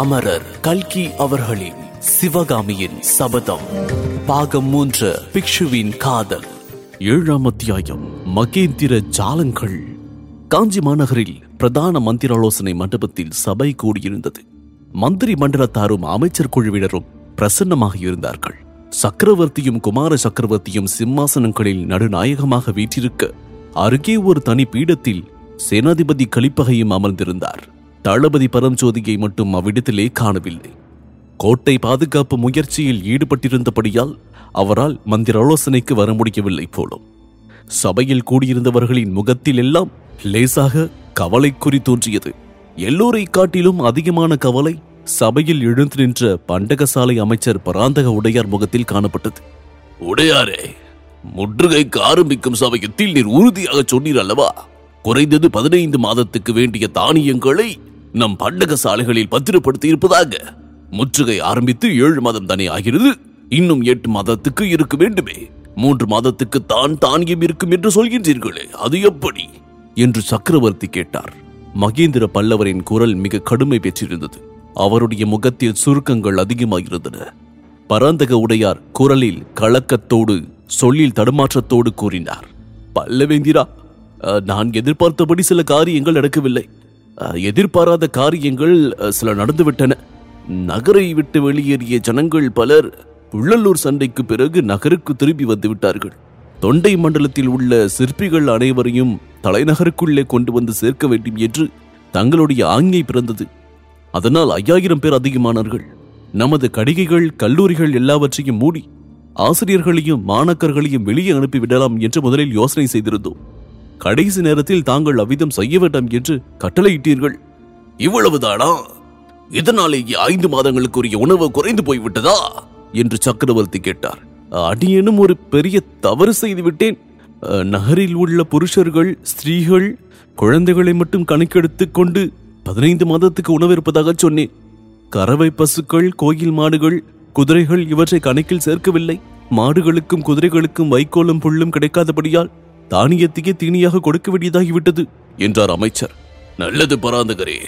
அமரர் கல்கி அவர்களின் சிவகாமியின் சபதம். பாகம் மூன்று பிக்ஷுவின் காதல். ஏழாம் அத்தியாயம் மகேந்திர ஜாலங்கள். காஞ்சி மாநகரில் பிரதான மந்திராலோசனை மண்டபத்தில் சபை கூடியிருந்தது. மந்திரி மண்டலத்தாரும் அமைச்சர் குழுவினரும் பிரசன்னமாக இருந்தார்கள். சக்கரவர்த்தியும் குமார சக்கரவர்த்தியும் சிம்மாசனங்களில் நடுநாயகமாக வீற்றிருக்க அருகே ஒரு தனி பீடத்தில் சேனாதிபதி கலிப்பகையும் அமர்ந்திருந்தார். தளபதி பரஞ்சோதியை மட்டும் அவ்விடத்திலே காணவில்லை. கோட்டை பாதுகாப்பு முயற்சியில் ஈடுபட்டிருந்தபடியால் அவரால் மந்திர ஆலோசனைக்கு வர முடியவில்லை போலும். சபையில் கூடியிருந்தவர்களின் முகத்தில் எல்லாம் லேசாக கவலை குறி தோன்றியது. எல்லோரை காட்டிலும் அதிகமான கவலை சபையில் எழுந்து நின்ற பண்டகசாலை அமைச்சர் பராந்தக உடையார் முகத்தில் காணப்பட்டது. உடையாரே முற்றுகைக்கு ஆரம்பிக்கும் சமயத்தில் நீர் உறுதியாக சொன்னீர் அல்லவா? குறைந்தது பதினைந்து மாதத்துக்கு வேண்டிய தானியங்களை நம் பண்டக சாலைகளில் பத்திரப்படுத்தி இருப்பதாக. முற்றுகை ஆரம்பித்து ஏழு மாதம் தானே ஆகிறது. இன்னும் எட்டு மாதத்துக்கு இருக்க வேண்டுமே. மூன்று மாதத்துக்கு தான் தானியம் இருக்கும் என்று சொல்கின்றீர்களே அது எப்படி? என்று சக்கரவர்த்தி கேட்டார். மகேந்திர பல்லவரின் குரல் மிக கடுமை பெற்றிருந்தது. அவருடைய முகத்தில் சுருக்கங்கள் அதிகமாகிருந்தன பராந்தக உடையார் குரலில் கலக்கத்தோடு சொல்லில் தடுமாற்றத்தோடு கூறினார். பல்லவேந்திரா நான் எதிர்பார்த்தபடி சில காரியங்கள் நடக்கவில்லை. எதிர்பாராத காரியங்கள் சில நடந்துவிட்டன. நகரை விட்டு வெளியேறிய ஜனங்கள் பலர் உள்ளலூர் சண்டைக்கு பிறகு நகருக்கு திரும்பி வந்து விட்டார்கள். தொண்டை மண்டலத்தில் உள்ள சிற்பிகள் அனைவரையும் தலைநகருக்குள்ளே கொண்டு வந்து சேர்க்க வேண்டும் என்று தங்களுடைய ஆங்கை பிறந்தது. அதனால் ஐயாயிரம் பேர் அதிகமானார்கள். நமது கடிகைகள் கல்லூரிகள் எல்லாவற்றையும் மூடி ஆசிரியர்களையும் மாணக்கர்களையும் வெளியே அனுப்பி விடலாம் என்று முதலில் யோசனை செய்திருந்தோம். கடைசி நேரத்தில் தாங்கள் அவ்விதம் செய்ய வேண்டாம் என்று கட்டளையிட்டீர்கள். இவ்வளவுதானா? இதனாலேயே ஐந்து மாதங்களுக்குரிய உணவு குறைந்து போய்விட்டதா? என்று சக்கரவர்த்தி கேட்டார். அடியேனும் ஒரு பெரிய தவறு செய்து விட்டேன் நகரில் உள்ள புருஷர்கள் ஸ்திரீகள் குழந்தைகளை மட்டும் கணக்கெடுத்துக் கொண்டு பதினைந்து மாதத்துக்கு உணவு இருப்பதாக சொன்னேன். கறவை பசுக்கள் கோயில் மாடுகள் குதிரைகள் இவற்றை கணக்கில் சேர்க்கவில்லை. மாடுகளுக்கும் குதிரைகளுக்கும் வைக்கோலும் புல்லும் கிடைக்காதபடியால் தானியத்தையே தீனியாக கொடுக்க வேண்டியதாகிவிட்டது என்றார் அமைச்சர். நல்லது பராந்தகரே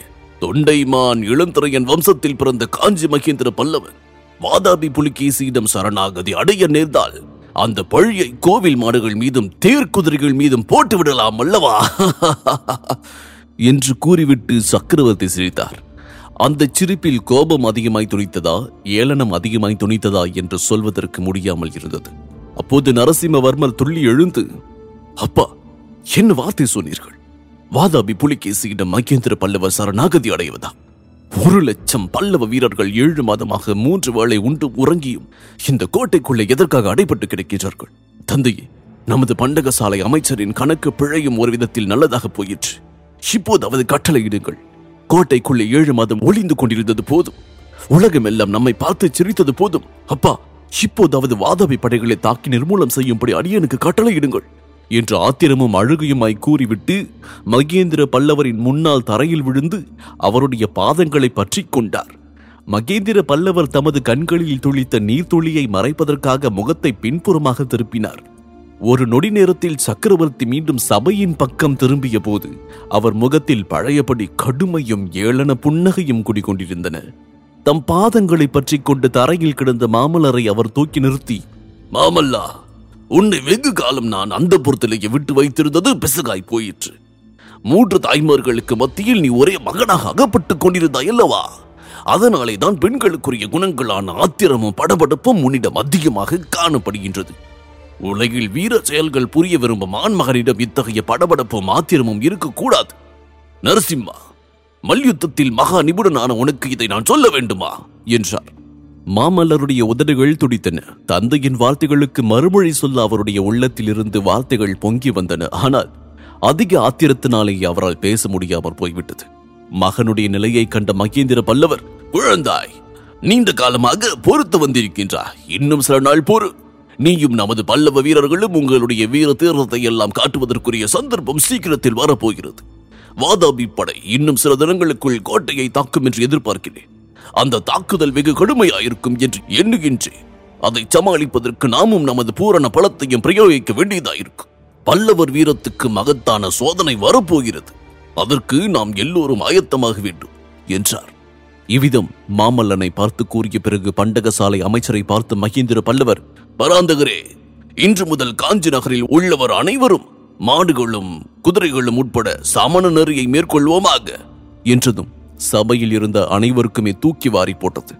தொண்டைமான் இளந்திரையன் வம்சத்தில் பிறந்த காஞ்சி மகேந்திர பல்லவன் வாதாபி புலிகேசியிடம் சரணாகதி அடைய நேர்ந்தால் அந்த பழியை கோவில் மாடுகள் மீதும் தேர்க்குதிரைகள் மீதும் போட்டு விடலாம் அல்லவா? என்று கூறிவிட்டு சக்கரவர்த்தி சிரித்தார். அந்த சிரிப்பில் கோபம் அதிகமாய் துணித்ததா ஏளனம் அதிகமாய் துணித்ததா என்று சொல்வதற்கு முடியாமல் இருந்தது. அப்போது நரசிம்மவர்மர் துள்ளி எழுந்து அப்பா என்ன வார்த்தை சொன்னீர்கள்? வாதாபி புலிகேசியிடம் மகேந்திர பல்லவ சரணாகதி அடைவதா ஒரு லட்சம் பல்லவ வீரர்கள் ஏழு மாதமாக மூன்று வேளை உண்டு உறங்கியும் இந்த கோட்டைக்குள்ளே எதற்காக அடைபட்டு கிடைக்கின்றார்கள்? தந்தையே நமது பண்டகசாலை அமைச்சரின் கணக்கு பிழையும் ஒரு விதத்தில் நல்லதாக போயிற்று. இப்போதாவது கட்டளையிடுங்கள். கோட்டைக்குள்ளே ஏழு மாதம் ஒளிந்து கொண்டிருந்தது போதும். உலகமெல்லாம் நம்மை பார்த்து சிரித்தது போதும். அப்பா இப்போதாவது வாதாபி படைகளை தாக்கி நிர்மூலம் செய்யும்படி அடியனுக்கு கட்டளையிடுங்கள். என்று ஆத்திரமும் அழுகையுமாய் கூறிவிட்டு மகேந்திர பல்லவரின் முன்னால் தரையில் விழுந்து அவருடைய பாதங்களை பற்றி கொண்டார். மகேந்திர பல்லவர் தமது கண்களில் துளித்த நீர்த்துளியை மறைப்பதற்காக முகத்தை பின்புறமாக திருப்பினார். ஒரு நொடி நேரத்தில் சக்கரவர்த்தி மீண்டும் சபையின் பக்கம் திரும்பிய போது அவர் முகத்தில் பழையபடி கடுமையும் ஏளன புன்னகையும் குடிகொண்டிருந்தன. தம் பாதங்களை பற்றிக் கொண்டு தரையில் கிடந்த மாமல்லரை அவர் தூக்கி நிறுத்தி மாமல்லா உன்னை வெகு காலம் நான் அந்த பொருத்திலேயே விட்டு வைத்திருந்தது பிசகாய் போயிற்று. மூன்று தாய்மார்களுக்கு மத்தியில் நீ ஒரே மகனாக அகப்பட்டுக் கொண்டிருந்தாய் அல்லவா? அதனாலே தான் பெண்களுக்குரிய குணங்களான ஆத்திரமும் படபடப்பும் உன்னிடம் அதிகமாக காணப்படுகின்றது. உலகில் வீர செயல்கள் புரிய விரும்பும் ஆண்மகனிடம் இத்தகைய படபடப்பும் ஆத்திரமும் இருக்கக்கூடாது. நரசிம்மா மல்யுத்தத்தில் மகா நிபுணனான உனக்கு இதை நான் சொல்ல வேண்டுமா? என்றார். மாமல்லருடைய உதடுகள் துடித்தன. தந்தையின் வார்த்தைகளுக்கு மறுமொழி சொல்ல அவருடைய உள்ளத்திலிருந்து வார்த்தைகள் பொங்கி வந்தன. ஆனால் அதிக ஆத்திரத்தினாலேயே அவரால் பேச முடியாமல் போய்விட்டது. மகனுடைய நிலையை கண்ட மகேந்திர பல்லவர் குழந்தாய் நீண்ட காலமாக பொறுத்து வந்திருக்கின்றாய். இன்னும் சில நாள் பொறு நீயும் நமது பல்லவ வீரர்களும் உங்களுடைய வீர தீரத்தை எல்லாம் காட்டுவதற்குரிய சந்தர்ப்பம் சீக்கிரத்தில் வரப்போகிறது. வாதாபி படை இன்னும் சில தினங்களுக்குள் கோட்டையை தாக்கும் என்று எதிர்பார்க்கிறேன். அந்த தாக்குதல் வெகு கடுமையாயிருக்கும் என்று எண்ணுகின்றேன். அதை சமாளிப்பதற்கு நாமும் நமது பூரண பலத்தையும் பிரயோகிக்க வேண்டியதாயிருக்கும் பல்லவர் வீரத்துக்கு மகத்தான சோதனை வரப்போகிறது. அதற்கு நாம் எல்லோரும் ஆயத்தமாக வேண்டும் என்றார். இவ்விதம் மாமல்லனை பார்த்து கூறிய பிறகு பண்டகசாலை அமைச்சரை பார்த்து மகேந்திர பல்லவர் பராந்தகரே இன்று முதல் காஞ்சி நகரில் உள்ளவர் அனைவரும் மாடுகளும் குதிரைகளும் உட்பட சமண நெறியை மேற்கொள்வோமாக என்றதும் சபையில் இருந்த அனைவருக்குமே தூக்கி வாரி போட்டது.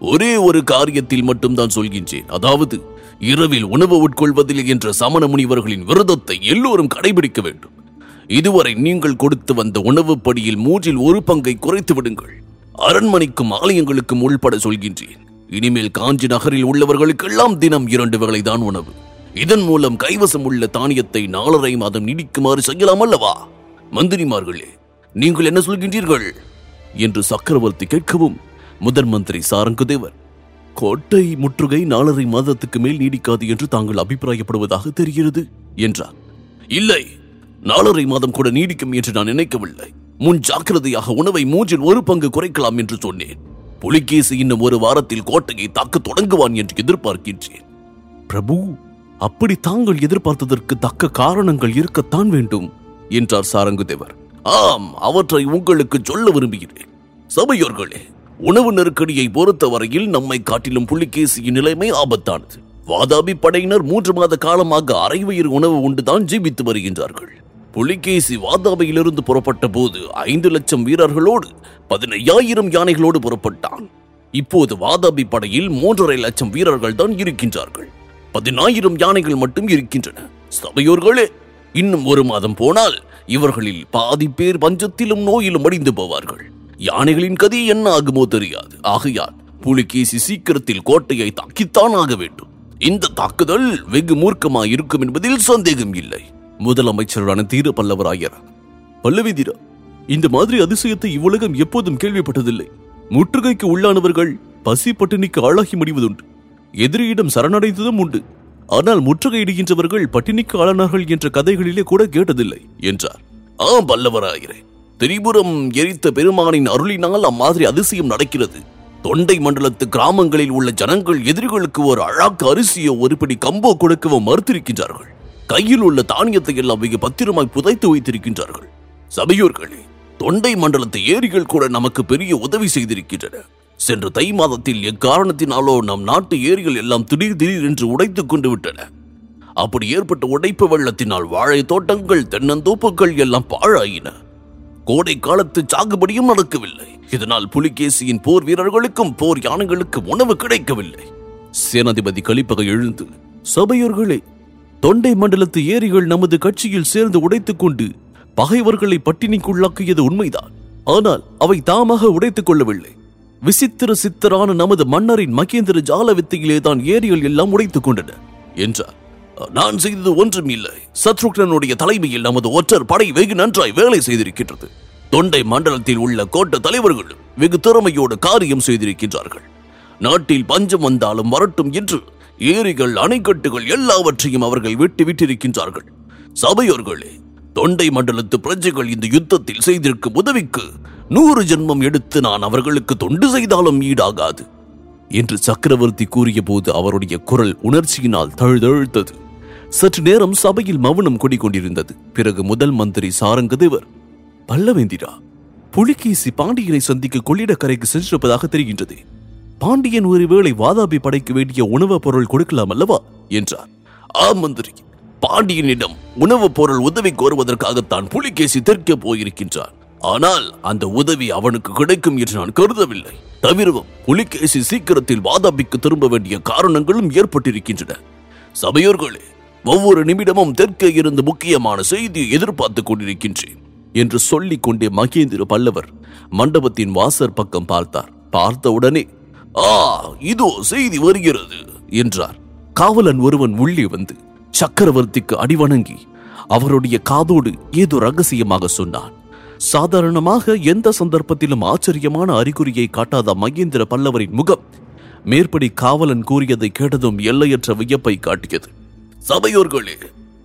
ஒரே ஒரு காரியத்தில் மட்டும்தான் சொல்கின்றேன். அதாவது இரவில் உணவு உட்கொள்வதில் என்ற சமண முனிவர்களின் விரதத்தை எல்லோரும் கடைபிடிக்க வேண்டும். இதுவரை நீங்கள் கொடுத்து வந்த உணவுப் படியில் மூன்றில் ஒரு பங்கை குறைத்து விடுங்கள். அரண்மனைக்கும் ஆலயங்களுக்கும் உள்பட சொல்கின்றேன். இனிமேல் காஞ்சி நகரில் உள்ளவர்களுக்கெல்லாம் தினம் இரண்டு வேளைதான் உணவு. இதன் மூலம் கைவசம் உள்ள தானியத்தை நாலரை மாதம் நீடிக்குமாறு செய்யலாம் அல்லவா? மந்திரிமார்களே நீங்கள் என்ன சொல்கின்றீர்கள்? என்று சக்கரவர்த்தி கேட்கவும் முதன் மந்திரி சாரங்கதேவர் கோட்டை முற்றுகை நாலரை மாதத்துக்கு மேல் நீடிக்காது என்று தாங்கள் அபிப்பிராயப்படுவதாக தெரிகிறது என்றார் இல்லை நாலரை மாதம் கூட நீடிக்கும் என்று நான் நினைக்கவில்லை. முன் ஜாக்கிரதையாக உணவை மூன்றில் ஒரு பங்கு குறைக்கலாம் என்று சொன்னேன். புலிகேசி இன்னும் ஒரு வாரத்தில் கோட்டையை தாக்க தொடங்குவான் என்று எதிர்பார்க்கின்றேன். பிரபு அப்படி தாங்கள் எதிர்பார்த்ததற்கு தக்க காரணங்கள் இருக்கத்தான் வேண்டும் என்றார் சாரங்குதேவர். ஆம் அவற்றை உங்களுக்கு சொல்ல விரும்புகிறேன். சபையோர்களே உணவு நெருக்கடியை பொறுத்தவரையில் நம்மை காட்டிலும் புலிகேசியின் நிலைமை ஆபத்தானது. வாதாபி படையினர் மூன்று மாத காலமாக அரைவயிறு உணவு உண்டுதான் ஜீவித்து வருகின்றார்கள். புலிகேசி வாதாபியிலிருந்து புறப்பட்ட போது ஐந்து லட்சம் வீரர்களோடு பதினையாயிரம் யானைகளோடு புறப்பட்டான். இப்போது வாதாபி படையில் மூன்றரை லட்சம் வீரர்கள் தான் இருக்கின்றார்கள். பதினாயிரம் யானைகள் மட்டும் இருக்கின்றன. சபையோர்களே இன்னும் ஒரு மாதம் போனால் இவர்களில் பாதி பேர் பஞ்சத்திலும் நோயிலும் அடிந்து போவார்கள். யானைகளின் கதி என்ன ஆகுமோ தெரியாது. ஆகையால் புலிகேசி சீக்கிரத்தில் கோட்டையை தாக்கித்தான் ஆக வேண்டும். இந்த தாக்குதல் வெகு மூர்க்கமாய் இருக்கும் என்பதில் சந்தேகம் இல்லை. முதலமைச்சரான தீர பல்லவராயர் பல்லவிதிரா இந்த மாதிரி அதிசயத்தை இவ்வுலகம் எப்போதும் கேள்விப்பட்டதில்லை. முற்றுகைக்கு உள்ளானவர்கள் பசி பட்டினிக்கு ஆளாகி முடிவதுண்டு. எதிரியிடம் சரணடைந்ததும் உண்டு. ஆனால் முற்றுகையிடுகின்றவர்கள் பட்டினிக்கு ஆளானார்கள் என்ற கதைகளிலே கூட கேட்டதில்லை என்றார். ஆம் பல்லவராயரே திரிபுரம் எரித்த பெருமானின் அருளினால் அம்மாதிரி அதிசயம் நடக்கிறது. தொண்டை மண்டலத்து கிராமங்களில் உள்ள ஜனங்கள் எதிரிகளுக்கு ஒரு அழாக்கு அரிசியோ ஒரு பிடி கம்போ கொடுக்கவோ மறுத்திருக்கின்றார்கள். கையில் உள்ள தானியத்தை எல்லாம் மிக பத்திரமாய் புதைத்து வைத்திருக்கின்றார்கள். சபையோர்களே தொண்டை மண்டலத்து ஏரிகள் கூட நமக்கு பெரிய உதவி செய்திருக்கின்றன. சென்ற தை மாதத்தில் எக்காரணத்தினாலோ நம் நாட்டு ஏரிகள் எல்லாம் திடீர் திடீர் என்று உடைத்துக் கொண்டு விட்டன. அப்படி ஏற்பட்ட உடைப்பு வெள்ளத்தினால் வாழை தோட்டங்கள் தென்னந்தோப்புகள் எல்லாம் பாழாயின. கோடை காலத்து சாகுபடியும் நடக்கவில்லை. இதனால் புலிகேசியின் போர் வீரர்களுக்கும் போர் யானைகளுக்கும் உணவு கிடைக்கவில்லை. சேனாதிபதி கலிப்பகை எழுந்து சபையோர்களே தொண்டை மண்டலத்து ஏரிகள் நமது கட்சியில் சேர்ந்து உடைத்துக் கொண்டு பகைவர்களை பட்டினிக்குள்ளாக்கியது உண்மைதான். ஆனால் அவை தாமாக உடைத்துக் கொள்ளவில்லை. விசித்திர சித்தரான நமது மன்னரின் மகேந்திர ஜால வித்தையிலே தான் ஏரிகள் எல்லாம் உடைத்துக் கொண்டன என்றார். நான் செய்தது ஒன்றும் இல்லை. சத்ருக்னனுடைய தலைமையில் நமது ஒற்றர் படை வெகு நன்றாய் வேலை செய்திருக்கின்றது. தொண்டை மண்டலத்தில் உள்ள கோட்ட தலைவர்களும் வெகு திறமையோடு காரியம் செய்திருக்கின்றார்கள். நாட்டில் பஞ்சம் வந்தாலும் வரட்டும் என்று ஏரிகள் அணைக்கட்டுகள் எல்லாவற்றையும் அவர்கள் விட்டு விட்டிருக்கின்றார்கள். சபையோர்களே தொண்டை மண்டலத்து பிரஜைகள் இந்த யுத்தத்தில் செய்திருக்கும் உதவிக்கு நூறு ஜென்மம் எடுத்து நான் அவர்களுக்கு தொண்டு செய்தாலும் ஈடாகாது என்று சக்கரவர்த்தி கூறிய போது அவருடைய குரல் உணர்ச்சியினால் தழுதழுத்தது. சற்று நேரம் சபையில் மௌனம் குடிக்கொண்டிருந்தது பிறகு முதல் மந்திரி சாரங்கதேவர் பல்லவேந்திரா புலிகேசி பாண்டியனை சந்திக்க கொள்ளிடக்கரைக்கு சென்றிருப்பதாக தெரிகின்றது. பாண்டியன் ஒருவேளை வாதாபி படைக்க வேண்டிய உணவுப் பொருள் கொடுக்கலாம் அல்லவா? என்றார். ஆ மந்திரி. பாண்டியனிடம் உணவுப் பொருள் உதவி கோருவதற்காகத்தான் புலிகேசி தெற்கே போயிருக்கின்றான். ஆனால் அந்த உதவி அவனுக்கு கிடைக்கும் என்று நான் கருதவில்லை. தவிரவும் புலிகேசி சீக்கிரத்தில் வாதாபிக்கு திரும்ப வேண்டிய காரணங்களும் ஏற்பட்டிருக்கின்றன. சபையோர்களே ஒவ்வொரு நிமிடமும் தெற்கே இருந்து முக்கியமான செய்தியை எதிர்பார்த்துக் கொண்டிருக்கின்றேன் என்று சொல்லிக் கொண்டே மகேந்திர பல்லவர் மண்டபத்தின் வாசற் பக்கம் பார்த்தார். பார்த்தவுடனே ஆ இதோ செய்தி வருகிறது என்றார். காவலன் ஒருவன் உள்ளே வந்து சக்கரவர்த்திக்கு அடிவணங்கி அவருடைய காதோடு ஏதோ ரகசியமாக சொன்னான். சாதாரணமாக எந்த சந்தர்ப்பத்திலும் ஆச்சரியமான அறிகுறியை காட்டாத மகேந்திர பல்லவரின் முகம் மேற்படி காவலன் கூறியதை கேட்டதும் எல்லையற்ற வியப்பை காட்டியது. சபையோர்களே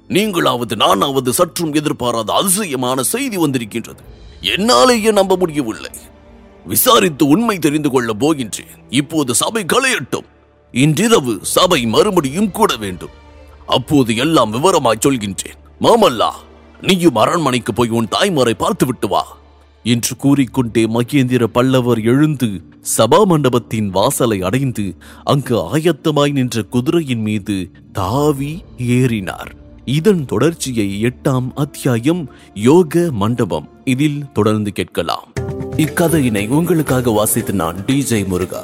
நீங்களாவது நானாவது சற்றும் எதிர்பாராத அதிசயமான செய்தி வந்திருக்கின்றது. என்னாலேயே நம்ப முடியவில்லை. விசாரித்து உண்மை தெரிந்து கொள்ள போகின்றேன். இப்போது சபை களையட்டும். இன்றிரவு சபை மறுபடியும் கூட வேண்டும். அப்போது எல்லாம் விவரமாய் சொல்கின்றேன். மாமல்லா நீயும் அரண்மனைக்கு போய் உன் தாய்மாரை பார்த்து விட்டு வா என்று கூறிக்கொண்டே மகேந்திர பல்லவர் எழுந்து சபா மண்டபத்தின் வாசலை அடைந்து அங்கு ஆயத்தமாய் நின்ற குதிரையின் மீது தாவி ஏறினார். இதன் தொடர்ச்சியை எட்டாம் அத்தியாயம் யோக மண்டபம் இதில் தொடர்ந்து கேட்கலாம். இக்கதையினை உங்களுக்காக வாசித்து நான் டிஜே முருகா